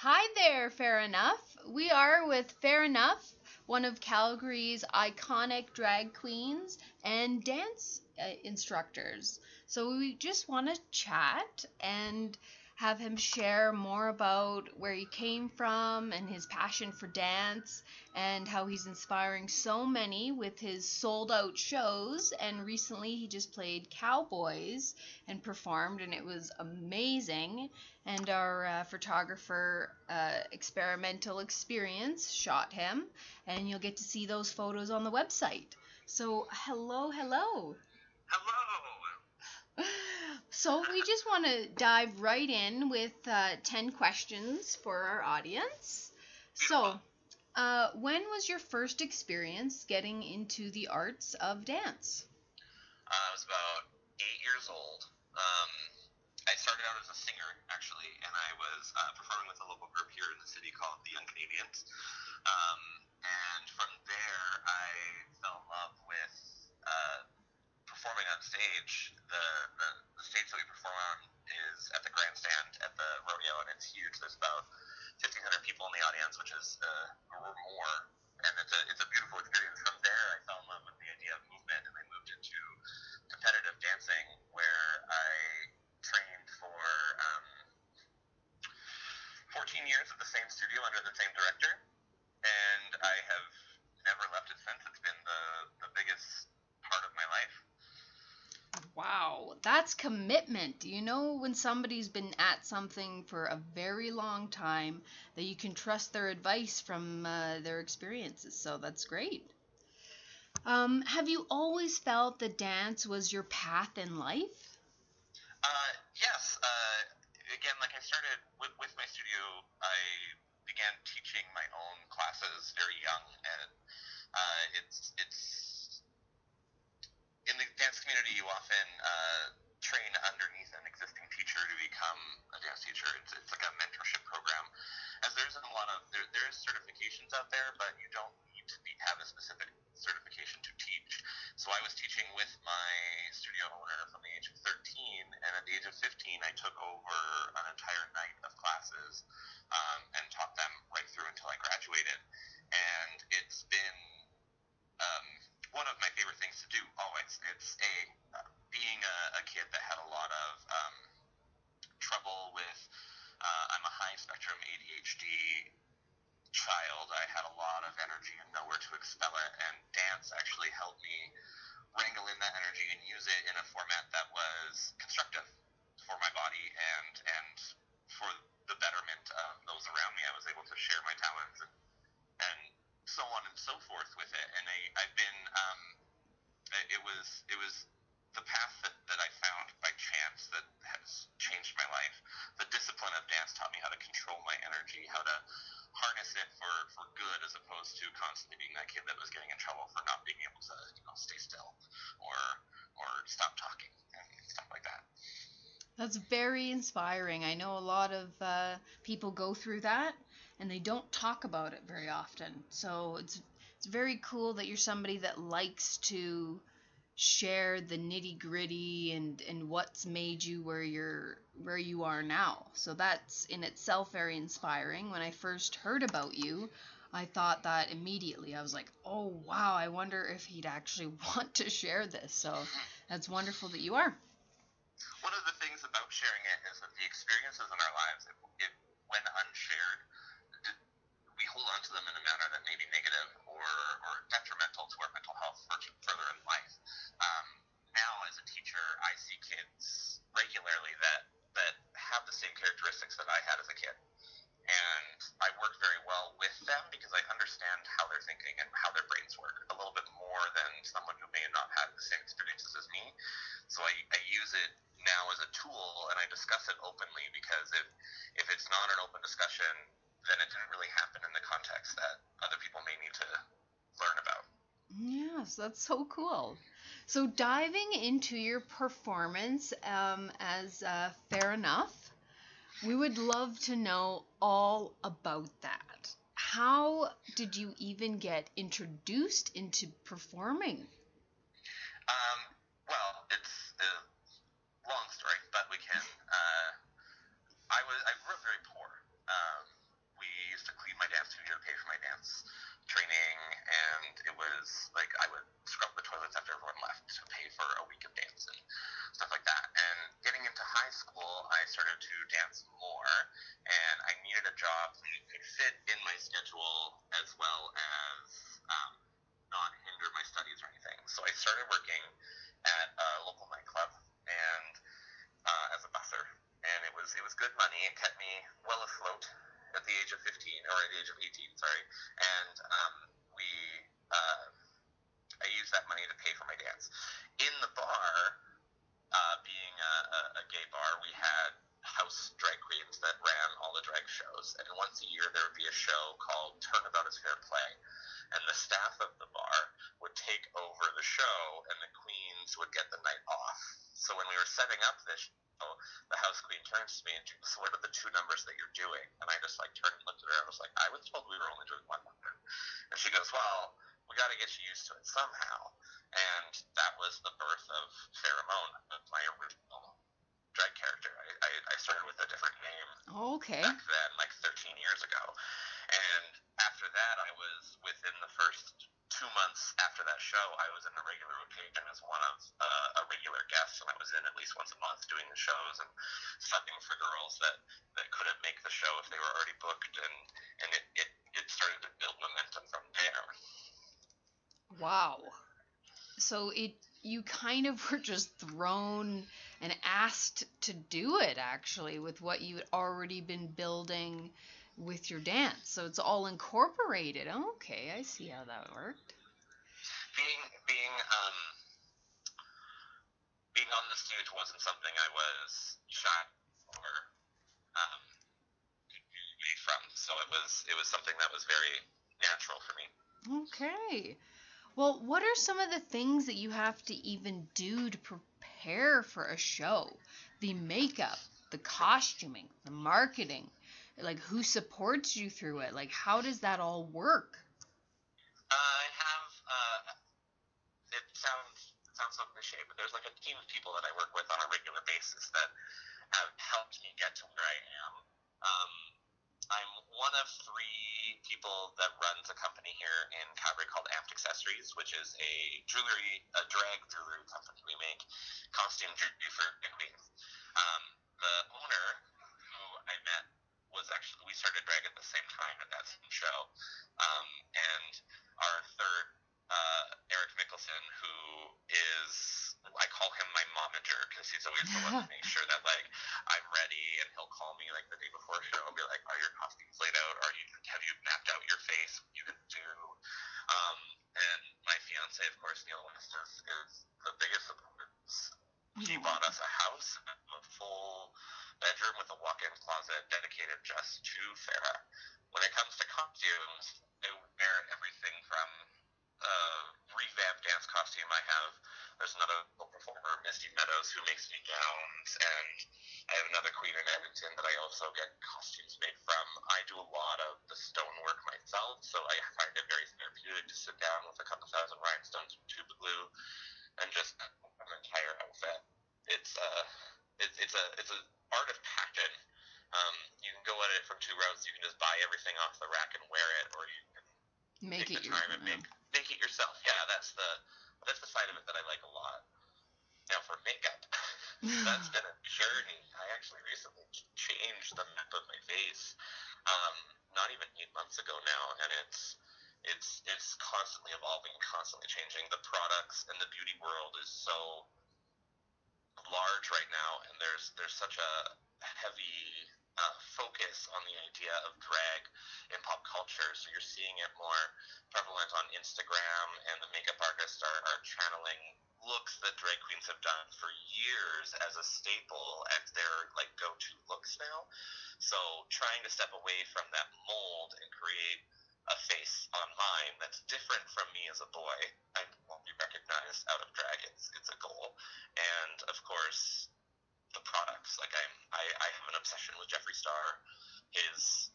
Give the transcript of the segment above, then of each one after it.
Hi there, Fair Enough. We are with Fair Enough, one of Calgary's iconic drag queens and dance uh, instructors. So we just want to chat and have him share more about where he came from and his passion for dance and how he's inspiring so many with his sold out shows. And recently he just played Cowboys and performed, and it was amazing. And our uh, photographer, uh, Experimental Experience, shot him, and you'll get to see those photos on the website. So, hello, hello. Hello. So we just want to dive right in with uh, 10 questions for our audience. So, uh, when was your first experience getting into the arts of dance? Uh, I was about eight years old. Um, I started out as a singer, actually, and I was uh, performing with a local group here in the city called the Young Canadians. Um, and from there, I fell in love with uh, performing on stage. The, the the stage that we perform on is at the grandstand at the rodeo, and it's huge. There's about 1,500 people in the audience, which is uh, or more, and it's a it's a beautiful experience. From there, I fell in love with the idea of movement, and I moved into competitive dancing, where I trained for um, 14 years at the same studio under the same director, and I have never left it since. It's been the the biggest part of my life. Wow, that's commitment. Do You know, when somebody's been at something for a very long time, that you can trust their advice from uh, their experiences. So that's great. Um, have you always felt that dance was your path in life? Uh, yes. Uh, again, like I started with, with my studio, I began teaching my own classes very young, and uh, it's it's dance community. You often uh, train underneath an existing teacher to become a dance teacher. It's, it's like a mentorship program, as there isn't a lot of there there is certifications out there, but you don't need to be, have a specific certification to teach. So I was teaching with my studio owner from the age of 13, and at the age of 15, I took over an entire night of classes um, and taught them right through until I graduated. And it's been um, one of my favorite things to do always. It's a uh, being a, a kid that had a lot of um, trouble with. Uh, I'm a high spectrum ADHD child. I had a lot of energy and nowhere to expel it, and dance actually helped me wrangle in that energy and use it in a format that was constructive for my body and and for the betterment of those around me. I was able to share my talents and and so on and so forth with it. And I, I've been um, it was it was the path that, that I found by chance that has changed my life. The discipline of dance taught me how to control my energy, how to harness it for, for good as opposed to constantly being that kid that was getting in trouble for not being able to, you know, stay still or or stop talking and stuff like that. That's very inspiring. I know a lot of uh, people go through that and they don't talk about it very often. So it's it's very cool that you're somebody that likes to share the nitty gritty and and what's made you where you're where you are now. So that's in itself very inspiring. When I first heard about you, I thought that immediately. I was like, "Oh wow, I wonder if he'd actually want to share this." So that's wonderful that you are. One of the things about sharing it is that the experiences in our lives, if, if when unshared, we hold on to them in a manner that may be negative or, or detrimental to our mental health further in life. Um, now, as a teacher, I see kids regularly that that have the same characteristics that I had as a kid, and I work very well with them because I understand how they're thinking and how their brains work a little bit more than someone who may not have the same experiences as me. So I, I use it now as a tool and I discuss it openly because if if it's not an open discussion, then it didn't really happen in the context that other people may need to learn about. Yes, that's so cool. So diving into your performance um, as uh, Fair Enough, we would love to know all about that. How did you even get introduced into performing? Um, well, it's a long story, but we can. Uh, I was I grew up very poor. Um, wanted to dance more, and I needed a job that could fit in my schedule as well as um, not hinder my studies or anything. So I started working at a local nightclub and uh, as a busser, and it was it was good money. It kept me well afloat at the age of 15 or at the age of 18, sorry, and um, we. Uh, I used that money to pay for my dance. In the bar, uh, being a, a, a gay bar, we had house drag queens that ran all the drag shows, and once a year there would be a show called Turnabout is Fair Play, and the staff of the bar would take over the show, and the queens would get the night off. So when we were setting up this show, the house queen turns to me and she goes, what are the two numbers that you're doing?" And I just like turned and looked at her. I was like, "I was told we were only doing one number," and she goes, "Well." We got to get you used to it somehow, and that was the birth of Pheromone, my original drag character. I, I, I started with a different name Okay. back then, like 13 years ago. And after that, I was within the first two months after that show, I was in a regular rotation as one of uh, a regular guest, and I was in at least once a month doing the shows and subbing for girls that, that couldn't make the show if they were already booked, and and it, it, it started to build momentum from there. Wow. So it you kind of were just thrown and asked to do it actually with what you had already been building with your dance. So it's all incorporated. Okay, I see how that worked. being being um being on the stage wasn't something I was shy or um from. So it was it was something that was very natural for me. Okay. Well, what are some of the things that you have to even do to prepare for a show? The makeup, the costuming, the marketing, like who supports you through it? Like how does that all work? I have uh it sounds it sounds so cliche, but there's like a team of people that I work with on a regular basis that have helped me get to where I am. Um, I'm one of three people that runs a company here in Calgary called Amped Accessories, which is a jewelry, a drag jewelry company. We make costume jewelry for queens. Um, the owner, who I met, was actually we started drag at the same time at that same show, um, and our third, uh, Eric Mickelson, who is I call him my momager because he's always the one to make sure that like I'm ready, and he'll call me like the day before show and be like, "Are your costumes laid out? Are you have you mapped out your face? What you can do?" Um, and my fiance, of course, Neil Westis, is the biggest supporter. He bought us a house, a full bedroom with a walk-in closet dedicated just to Farah. When it comes to costumes, I wear everything from a revamped dance costume I have. There's another local performer, Misty Meadows, who makes me gowns, and I have another queen in Edmonton that I also get costumes made from. I do a lot of the stonework myself, so I find it very therapeutic to sit down with a couple thousand rhinestones and tube glue and just an entire outfit. It's uh, it's it's a it's a art of passion. Um, you can go at it from two routes. You can just buy everything off the rack and wear it, or you can Make it the your time make make it yourself. Yeah, that's the that's the side of it that I like a lot. Now for makeup, that's been a journey. I actually recently changed the map of my face, um, not even eight months ago now, and it's it's it's constantly evolving, constantly changing. The products and the beauty world is so large right now, and there's there's such a heavy uh, focus on the idea of drag in pop culture. So you're seeing it more prevalent on Instagram, and the makeup artists are, are channeling looks that drag queens have done for years as a staple as their like go-to looks now. So trying to step away from that mold and create a face online that's different from me as a boy. I won't be recognized out of drag. It's it's a goal, and of course the products. Like I'm, I, I have an obsession with Jeffree Star. His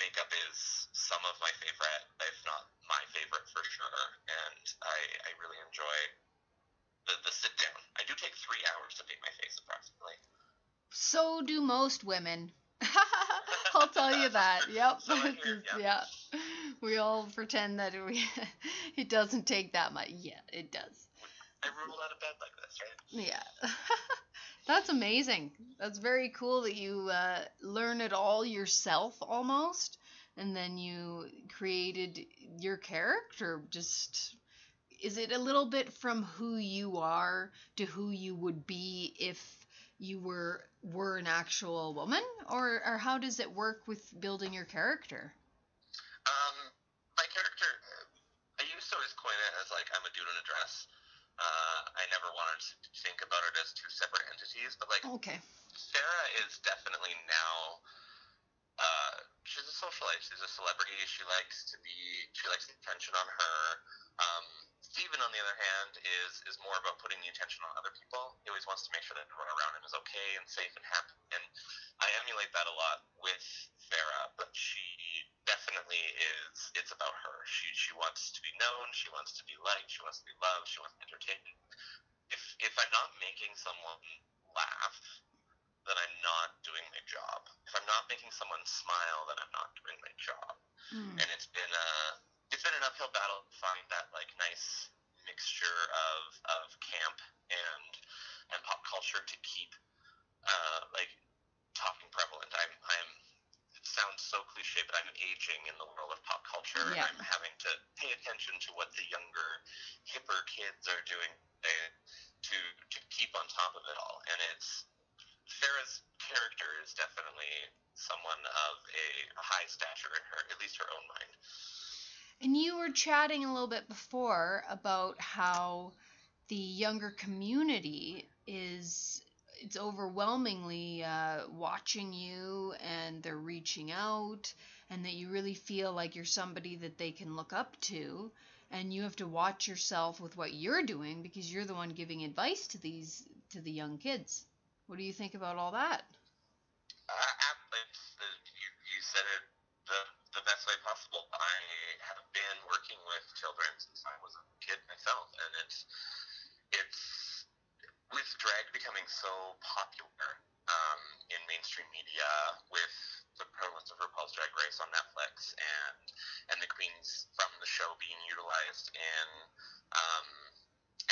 makeup is some of my favorite, if not my favorite for sure, and I, I really enjoy the, the sit down. I do take three hours to paint my face approximately. So do most women. I'll tell you that. Yep. So I hear, yeah. We all pretend that we it doesn't take that much. Yeah, it does. I rolled out of bed like this, right? Yeah. That's amazing. That's very cool that you uh, learn it all yourself almost, and then you created your character. Just is it a little bit from who you are to who you would be if you were were an actual woman, or or how does it work with building your character? Um, my character, I used to always coin it as like I'm a dude in a dress. Uh, I never wanted to think about it as two separate entities, but like Okay. Sarah is definitely now. Uh, she's a socialite. She's a celebrity. She likes to be. She likes the attention on her. Um, Steven, on the other hand, is is more about putting the attention on other people. He always wants to make sure that everyone around him is okay and safe and happy. And I emulate that a lot with Farah, but she definitely is. It's about her. She she wants to be known. She wants to be liked. She wants to be loved. She wants to entertain. If if I'm not making someone laugh, then I'm not doing my job. If I'm not making someone smile, then I'm not doing my job. Hmm. And it's been a it's been an uphill battle to find that like nice mixture of of camp and and pop culture to keep uh, like talking prevalent. I'm I'm it sounds so cliche, but I'm aging in the world of pop culture, Yeah. and I'm having to pay attention to what the younger, hipper kids are doing today to to keep on top of it all. And it's Farrah's character is definitely someone of a high stature in her, at least her own mind. And you were chatting a little bit before about how the younger community is it's overwhelmingly uh, watching you and they're reaching out and that you really feel like you're somebody that they can look up to and you have to watch yourself with what you're doing because you're the one giving advice to these to the young kids. What do you think about all that Uh, ab- it's, uh, you, you said it the, the best way possible. I have been working with children since I was a kid myself, and it's it's with drag becoming so popular um, in mainstream media, with the prevalence of RuPaul's Drag Race on Netflix, and and the queens from the show being utilized in um,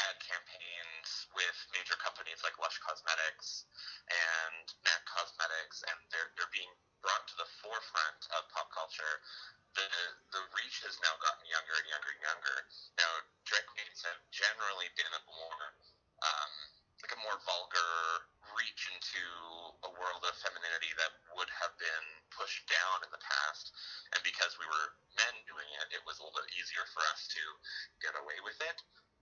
ad campaigns with major companies like Lush Cosmetics and MAC Cosmetics, and they're they're being brought to the forefront of pop culture. The the reach has now gotten younger and younger and younger. Now, drag queens have generally been a more um, like a more vulgar reach into a world of femininity that would have been pushed down in the past. And because we were men doing it, it was a little bit easier for us to get away with it.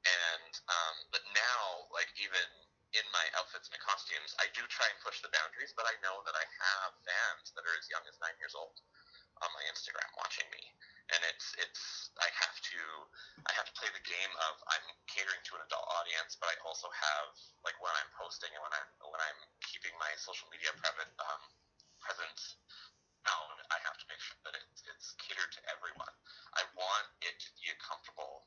And um, but now, like even in my outfits, my costumes, I do try and push the boundaries, but I know that I have fans that are as young as nine years old on my Instagram watching me, and it's it's I have to I have to play the game of I'm catering to an adult audience, but I also have like when I'm posting and when I'm when I'm keeping my social media private um, presence down, I have to make sure that it's it's catered to everyone. I want it to be a comfortable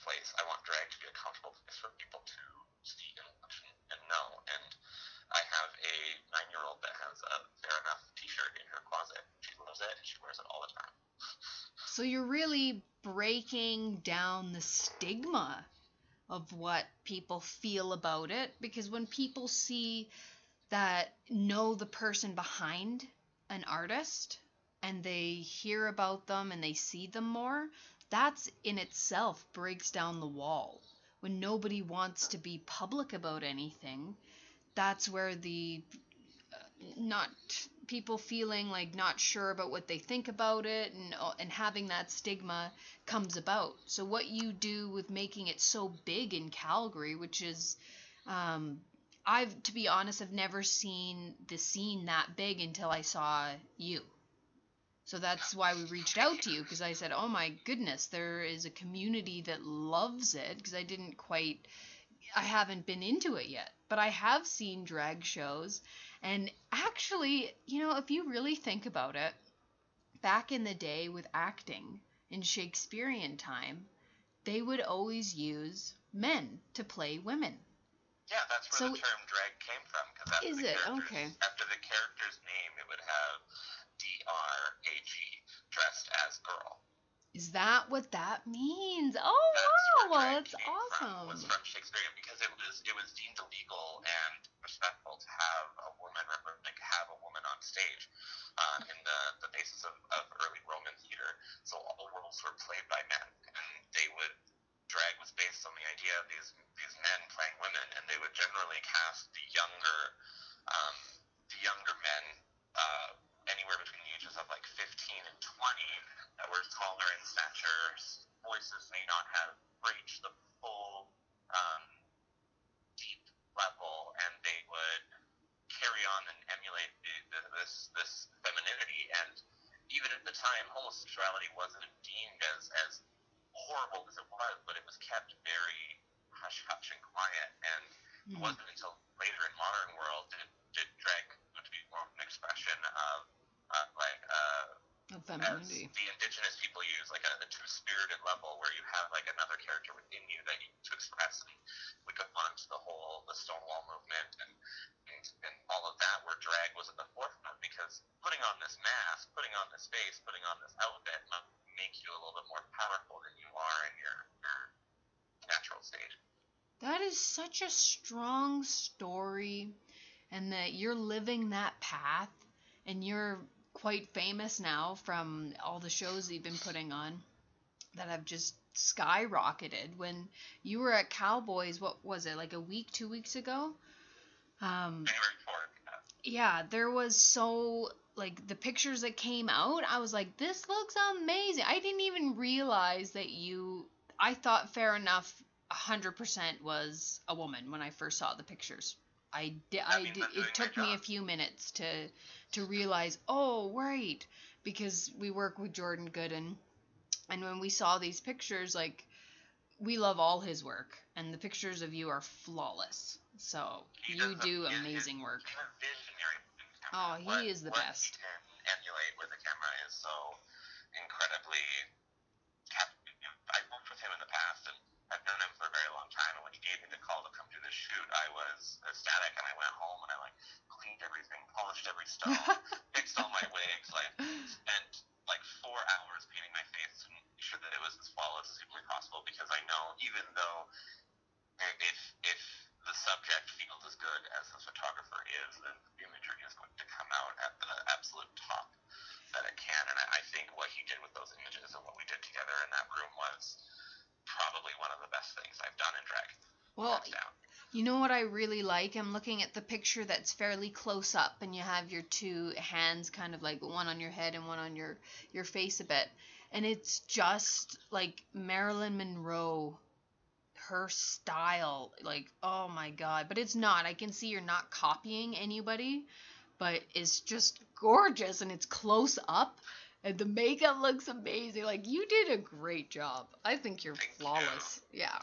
place. I want drag to be a comfortable place for people to see and watch and, and know. And I have a nine-year-old that has a fair enough T-shirt in her closet. She loves it and she wears it all the time. So you're really breaking down the stigma of what people feel about it because when people see that know the person behind an artist and they hear about them and they see them more, that's in itself breaks down the wall. When nobody wants to be public about anything, that's where the not people feeling like not sure about what they think about it and uh, and having that stigma comes about. So what you do with making it so big in Calgary, which is um I've to be honest, I've never seen the scene that big until I saw you. So that's why we reached out to you because I said, "Oh my goodness, there is a community that loves it." Because I didn't quite, I haven't been into it yet, but I have seen drag shows, and actually, you know, if you really think about it, back in the day with acting in Shakespearean time, they would always use men to play women. Yeah, that's where So- the term drag came from. Because after Is it? Okay. After the character's name, it would have D R A G, dressed as girl. Is that what that means? Oh That's wow, that's awesome. Was from Shakespearean because it was it was deemed illegal and respectful to have a woman like have a woman on stage uh, in the, the basis of, of early Roman theater. So all roles were played by men, and they would drag was based on the idea of these these men playing women, and they would generally cast the younger um, the younger men. Uh, anywhere between the ages of like 15 and 20 that were taller in stature, voices may not have reached the full um, deep level, and they would carry on and emulate the, the, this this femininity. And even at the time, homosexuality wasn't deemed as as horrible as it was, but it was kept very hush hush and quiet. And mm-hmm. it wasn't until later in modern world did, did drag to be more of an expression of uh, like uh, of femininity. the indigenous people use, like a, a two-spirited level where you have like another character within you that you to express. And we go on to the whole the Stonewall movement and, and and all of that, where drag was at the forefront because putting on this mask, putting on this face, putting on this outfit might make you a little bit more powerful than you are in your, your natural state. That is such a strong story, and that you're living that path, and you're quite famous now from all the shows you've been putting on that have just skyrocketed. When you were at Cowboys, what was it, like a week, two weeks ago? Um, yeah, there was so like the pictures that came out, I was like, this looks amazing. I didn't even realize that you. I thought Fair Enough 100% was a woman when I first saw the pictures. I did. I did. It took me a few minutes to to realize, oh right, because we work with Jordan Gooden, and when we saw these pictures, like we love all his work, and the pictures of you are flawless. So he you do amazing work. Oh, he what, is the best. He can emulate with a camera is so incredibly. I've worked with him in the past, and I've known him for a very long time. And when he gave me the call to come do the shoot, I was ecstatic, and I went home and I like cleaned everything, polished every stone, fixed all my wigs, like spent like four hours painting my face to make sure that it was as flawless as humanly possible. Because I know, even though if if the subject feels as good as the photographer is, then the imagery is going to come out at the absolute top that it can. And I, I think what he did with those images and what we did together in that room was probably one of the best things I've done in drag. Well, you know what I really like? I'm looking at the picture that's fairly close up, and you have your two hands kind of like one on your head and one on your your face a bit, and it's just like Marilyn Monroe her style like oh my god. But it's not. I can see you're not copying anybody but it's just gorgeous and it's close up and the makeup looks amazing. Like you did a great job. I think you're flawless. Yeah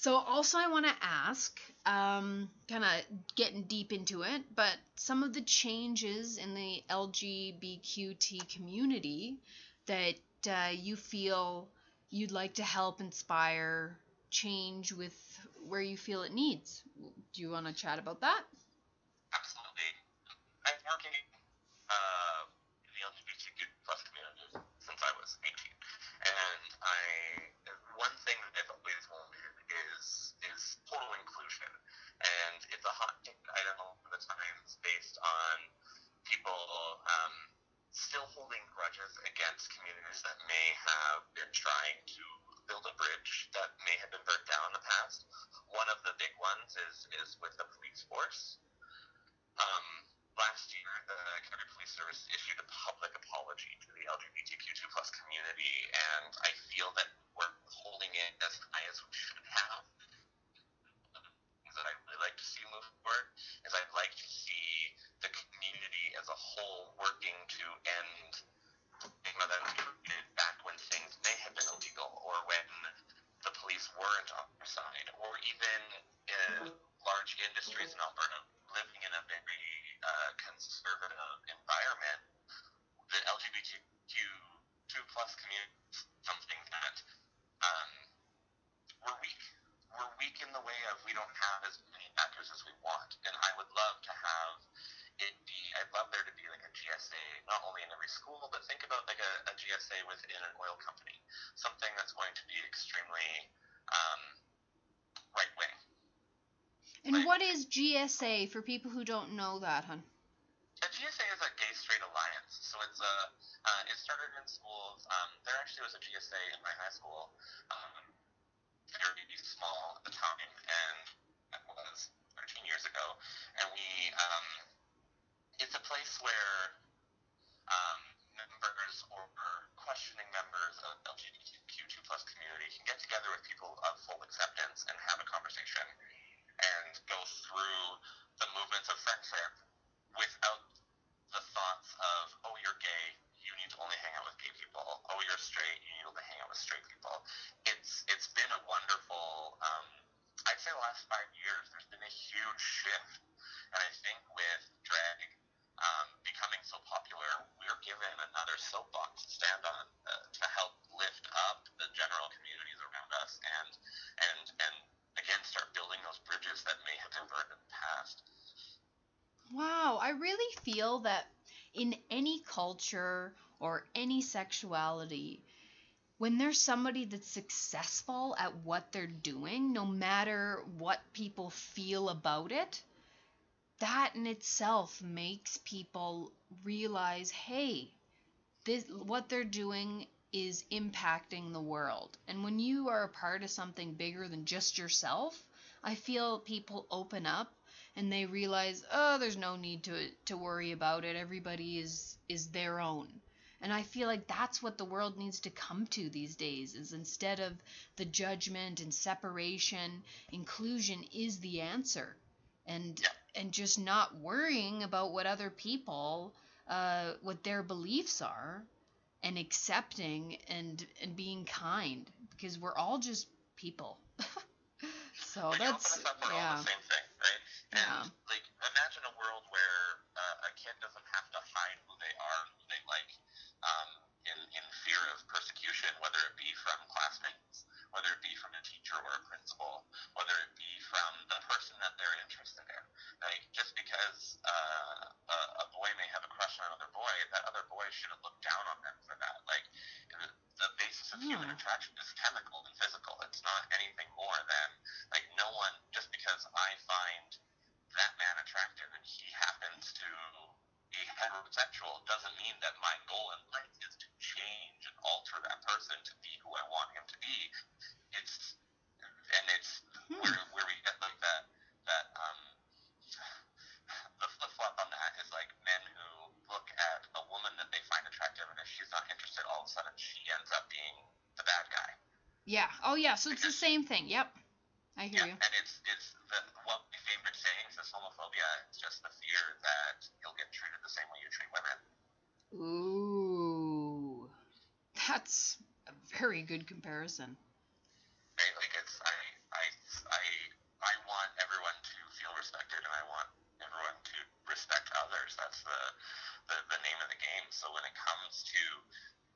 so also i want to ask um kind of getting deep into it but some of the changes in the lgbtqt community that uh, you feel you'd like to help inspire change with where you feel it needs. Do you want to chat about that? Absolutely. I'm working uh, in the LGBTQ plus community since I was 18, and I one thing that I've always wanted is is total inclusion, and it's a hot item all the times based on people. Um, still holding grudges against communities that may have been trying to build a bridge that may have been burnt down in the past. One of the big ones is is with the police force. Um, last year, the Calgary Police Service issued a public apology to the LGBTQ2 plus community, and I feel that we're holding it as high as we should have. Things that I really like to see move forward is I'd like to see the community as a whole working to end stigma that's created back when things may have been illegal or when the police weren't on our side, or even large industries in Alberta living in a very uh, conservative environment, the LGBTQ2 plus community is something that um, we're weak. We're weak in the way of we don't have as many actors as we want, and I would love to have it be I'd love there to be like a GSA not only in every school, but think about like a, a GSA within an oil company, something that's going to be extremely um, right wing. GSA for people who don't know that, hun? A GSA GSA is a Gay Straight Alliance, so it's a. Uh, it started in schools. Um, there actually was a GSA in my high school, um, very small at the time, and that was 13 years ago. And we, um, it's a place where um, members or questioning members of LGBTQ2 plus community can get together with people of full acceptance and have a conversation and go through the movements of friendship without the thoughts of, oh, you're gay, you need to only hang out with gay people. Oh, you're straight, you need to only hang out with straight people. It's it's been a wonderful. Um, I'd say the last five years, there's been a huge shift, and I think with drag um, becoming so popular, we're given another soapbox to stand on uh, to help lift up the general communities around us, and and and again start building those bridges that may have been burned in the past. Wow, I really feel that in any culture or any sexuality, when there's somebody that's successful at what they're doing, no matter what people feel about it, that in itself makes people realize, hey, this what they're doing is impacting the world. And when you are a part of something bigger than just yourself, I feel people open up and they realize, oh, there's no need to to worry about it. Everybody is is their own. And I feel like that's what the world needs to come to these days is instead of the judgment and separation, inclusion is the answer. And and just not worrying about what other people uh, what their beliefs are and accepting and and being kind because we're all just people. so that's open us up, we're all yeah. the same thing, right? And Yeah. like, imagine a world where uh, a kid doesn't have to hide who they are, and who they like, um, in in fear of persecution, whether it be from classmates, whether it be from a teacher or a principal, whether it be from the person that they're interested in. Like, just because uh, a, a boy may have a crush on another boy, that other boy shouldn't look down on them for that. Like, the, the basis of human attraction is chemical and physical. It's not anything more than like no one just because I find that man attractive and he happens to be heterosexual doesn't mean that my goal in life is to change and alter that person to be who I want him to be. It's and it's Hmm. where where we get like that that um the flip flop on that is like men who look at a woman that they find attractive and if she's not interested all of a sudden she ends up being the bad guy. Yeah. Oh yeah, so it's the same thing. Yep. I hear Yeah, you. and it's it's the one of my favorite sayings is homophobia. It's just the fear that you'll get treated the same way you treat women. Ooh. That's a very good comparison. Right? Like it's I I I I want everyone to feel respected, and I want everyone to respect others. That's the the, the name of the game. So when it comes to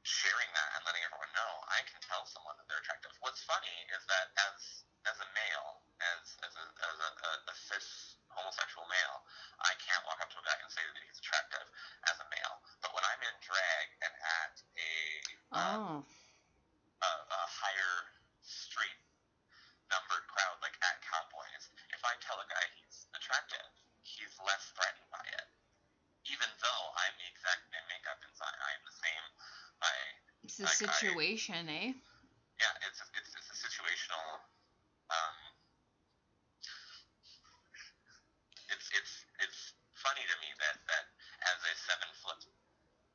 sharing that and letting everyone know, I can tell someone that they're attractive. What's funny is that as as a male, as as a as a, a, a cis homosexual male, I can't walk up to a guy and say that he's attractive as a male. But when I'm in drag and at a um, Oh. a, a higher street numbered crowd, like at Cowboys, if I tell a guy he's attractive, he's less threatened by it. Even though I'm the exact same makeup inside, I'm the same. I It's the situation, eh? yeah, it's it's it's a situational. Um, it's it's it's funny to me that that as a seven foot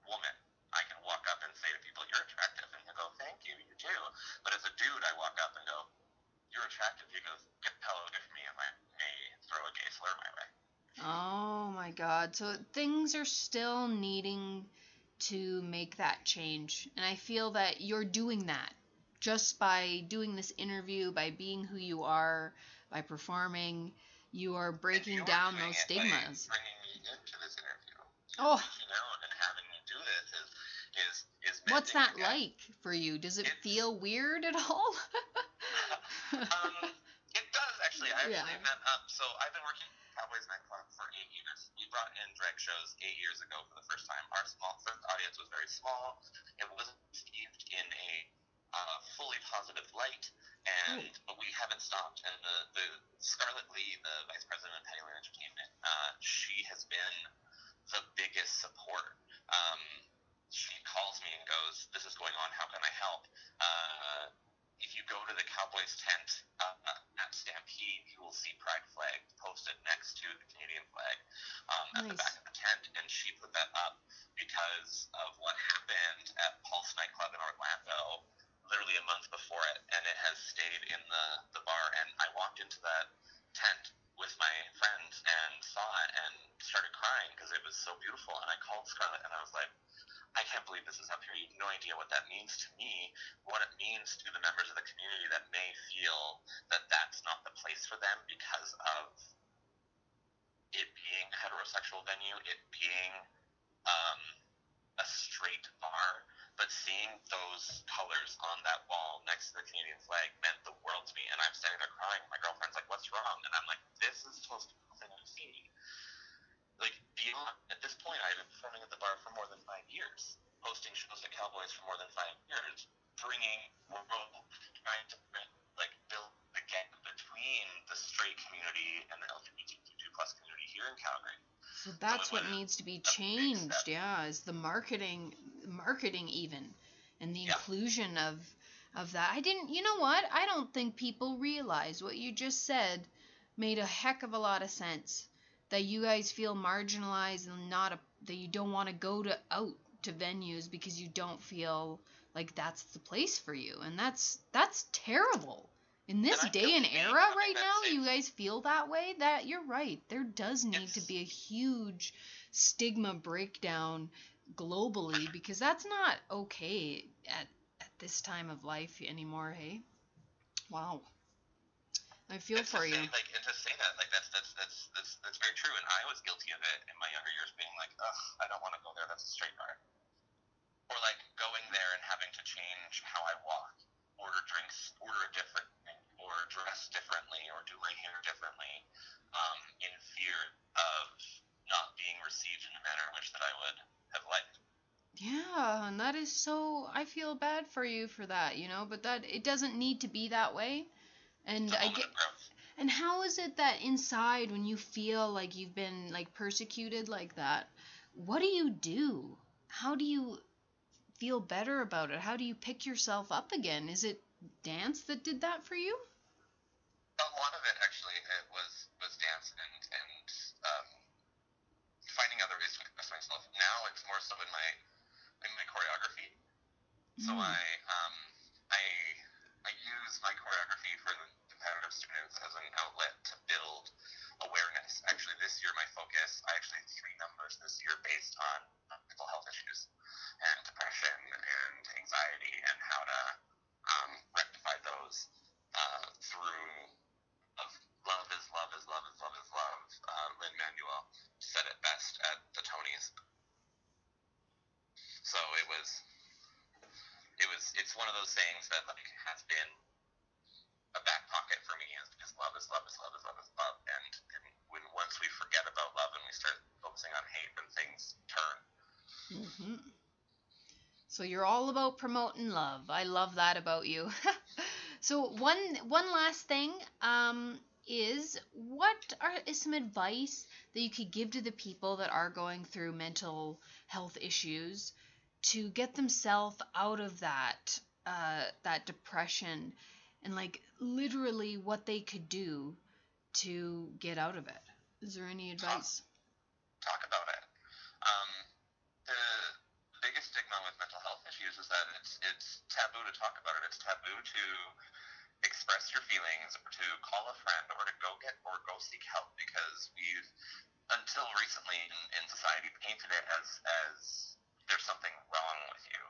woman, I can walk up and say to people, "You're attractive," and they go, "Thank you, you too." But as a dude, I walk up and go, "You're attractive." He goes, "Get the hell away from me," and I may throw a gay slur my way. Oh my god. So things are still needing to make that change. And I feel that you're doing that just by doing this interview, by being who you are, by performing. You are breaking down those stigmas. Bringing me into this interview. Oh, and having me do this is is is what's that gap. like for you? Does it It's- feel weird at all? um, it does actually. I actually Yeah. met up. So I've been working Cowboys nightclub for eight years. We brought in drag shows eight years ago for the first time. Our small first audience was very small. It wasn't received in a uh, fully positive light, and but we haven't stopped. And the, the Scarlett Lee, the vice president of Penny Lane Entertainment, uh, she has been the biggest support. Um, she calls me and goes, "This is going on. How can I help?" Uh, if you go to the Cowboys tent uh, at Stampede, you will see Pride flag posted next to the Canadian flag um, nice. at the back of the tent, and she put that up because of that's what needs to be changed. Yeah, is the marketing, marketing even, and the yeah. inclusion of of that. I didn't. You know what? I don't think people realize what you just said made a heck of a lot of sense that you guys feel marginalized and not a, that you don't want to go to out to venues because you don't feel like that's the place for you and that's that's terrible in this and day and era right now you guys feel that way that you're right there does need yes. to be a huge stigma breakdown globally because that's not okay at at this time of life anymore hey wow I feel and for you. Say, like, and to say that, like, that's, that's that's that's that's very true. And I was guilty of it in my younger years, being like, ugh, I don't want to go there. That's a straight bar. Or like going there and having to change how I walk, order drinks, order a different thing, or dress differently, or do my hair differently, um, in fear of not being received in a manner in which that I would have liked. Yeah, and that is so. I feel bad for you for that, you know. But that it doesn't need to be that way and I get and how is it that inside when you feel like you've been like persecuted like that, what do you do? How do you feel better about it? How do you pick yourself up again? Is it dance that did that for you? A lot of it actually it was was dance and and um, finding other ways to express myself. Now it's more so in my in my choreography. So mm. I um I I use my choreography for the competitive students as an outlet to build awareness. Actually, this year my focus, I actually had three numbers this year based on mental health issues and depression and anxiety and how to um, rectify those uh, through of love is love is love is love is love. Uh, Lin Manuel said it best at the Tonys. So it was, it was, it's one of those things that like has been a back pocket for me is, is love is love is love is love is love. And, and when once we forget about love and we start focusing on hate, then things turn. Mm-hmm. So you're all about promoting love. I love that about you. so one one last thing um, is what are is some advice that you could give to the people that are going through mental health issues to get themselves out of that uh, that depression and like literally what they could do to get out of it. Is there any advice? Talk, talk about it. Um, the biggest stigma with mental health issues is that it's it's taboo to talk about it. It's taboo to express your feelings or to call a friend or to go get or go seek help because we've until recently in, in society painted it as as there's something wrong with you.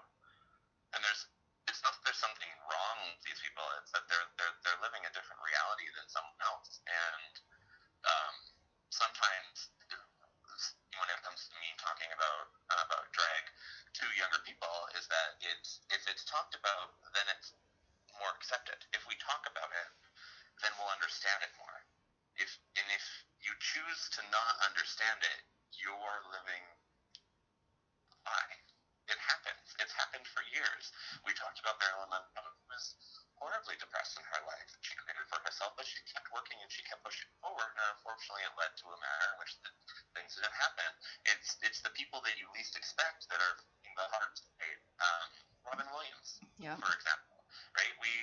And there's it's not that there's something wrong with these people. It's that they're they're they're living a different reality than someone else. And um, sometimes when it comes to me talking about uh, about drag to younger people, is that it's if it's talked about, then it's more accepted. If we talk about it, then we'll understand it more. If and if you choose to not understand it, you're living a lie it happens. It's happened for years. We talked about Marilyn Monroe, who was horribly depressed in her life. She created for herself, but she kept working and she kept pushing forward. And unfortunately, it led to a manner in which the things didn't happen. It's it's the people that you least expect that are the hardest to hate. Um, Robin Williams, yeah. for example, right? We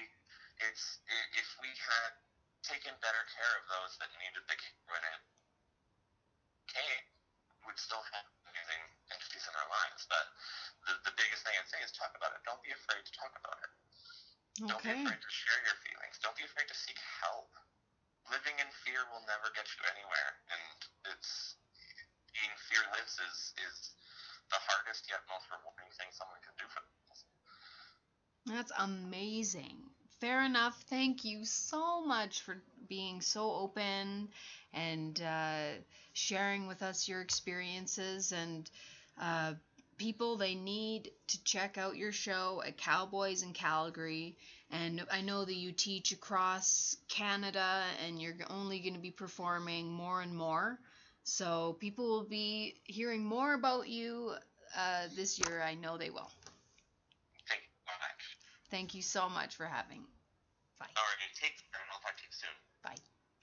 it's if we had taken better care of those that needed the care when it came, would still have amazing entities in our lives, but the, the biggest thing I'd say is talk about it. Don't be afraid to talk about it. Okay. Don't be afraid to share your feelings. Don't be afraid to seek help. Living in fear will never get you anywhere, and it's being fearless is is the hardest yet most rewarding thing someone can do for them. That's amazing. Fair enough. Thank you so much for being so open and uh, sharing with us your experiences and uh, people they need to check out your show at Cowboys in Calgary. And I know that you teach across Canada and you're only going to be performing more and more. So people will be hearing more about you uh, this year. I know they will. Thank you so much. Thank you so much for having. Bye. All right, take care, and I'll talk to you soon.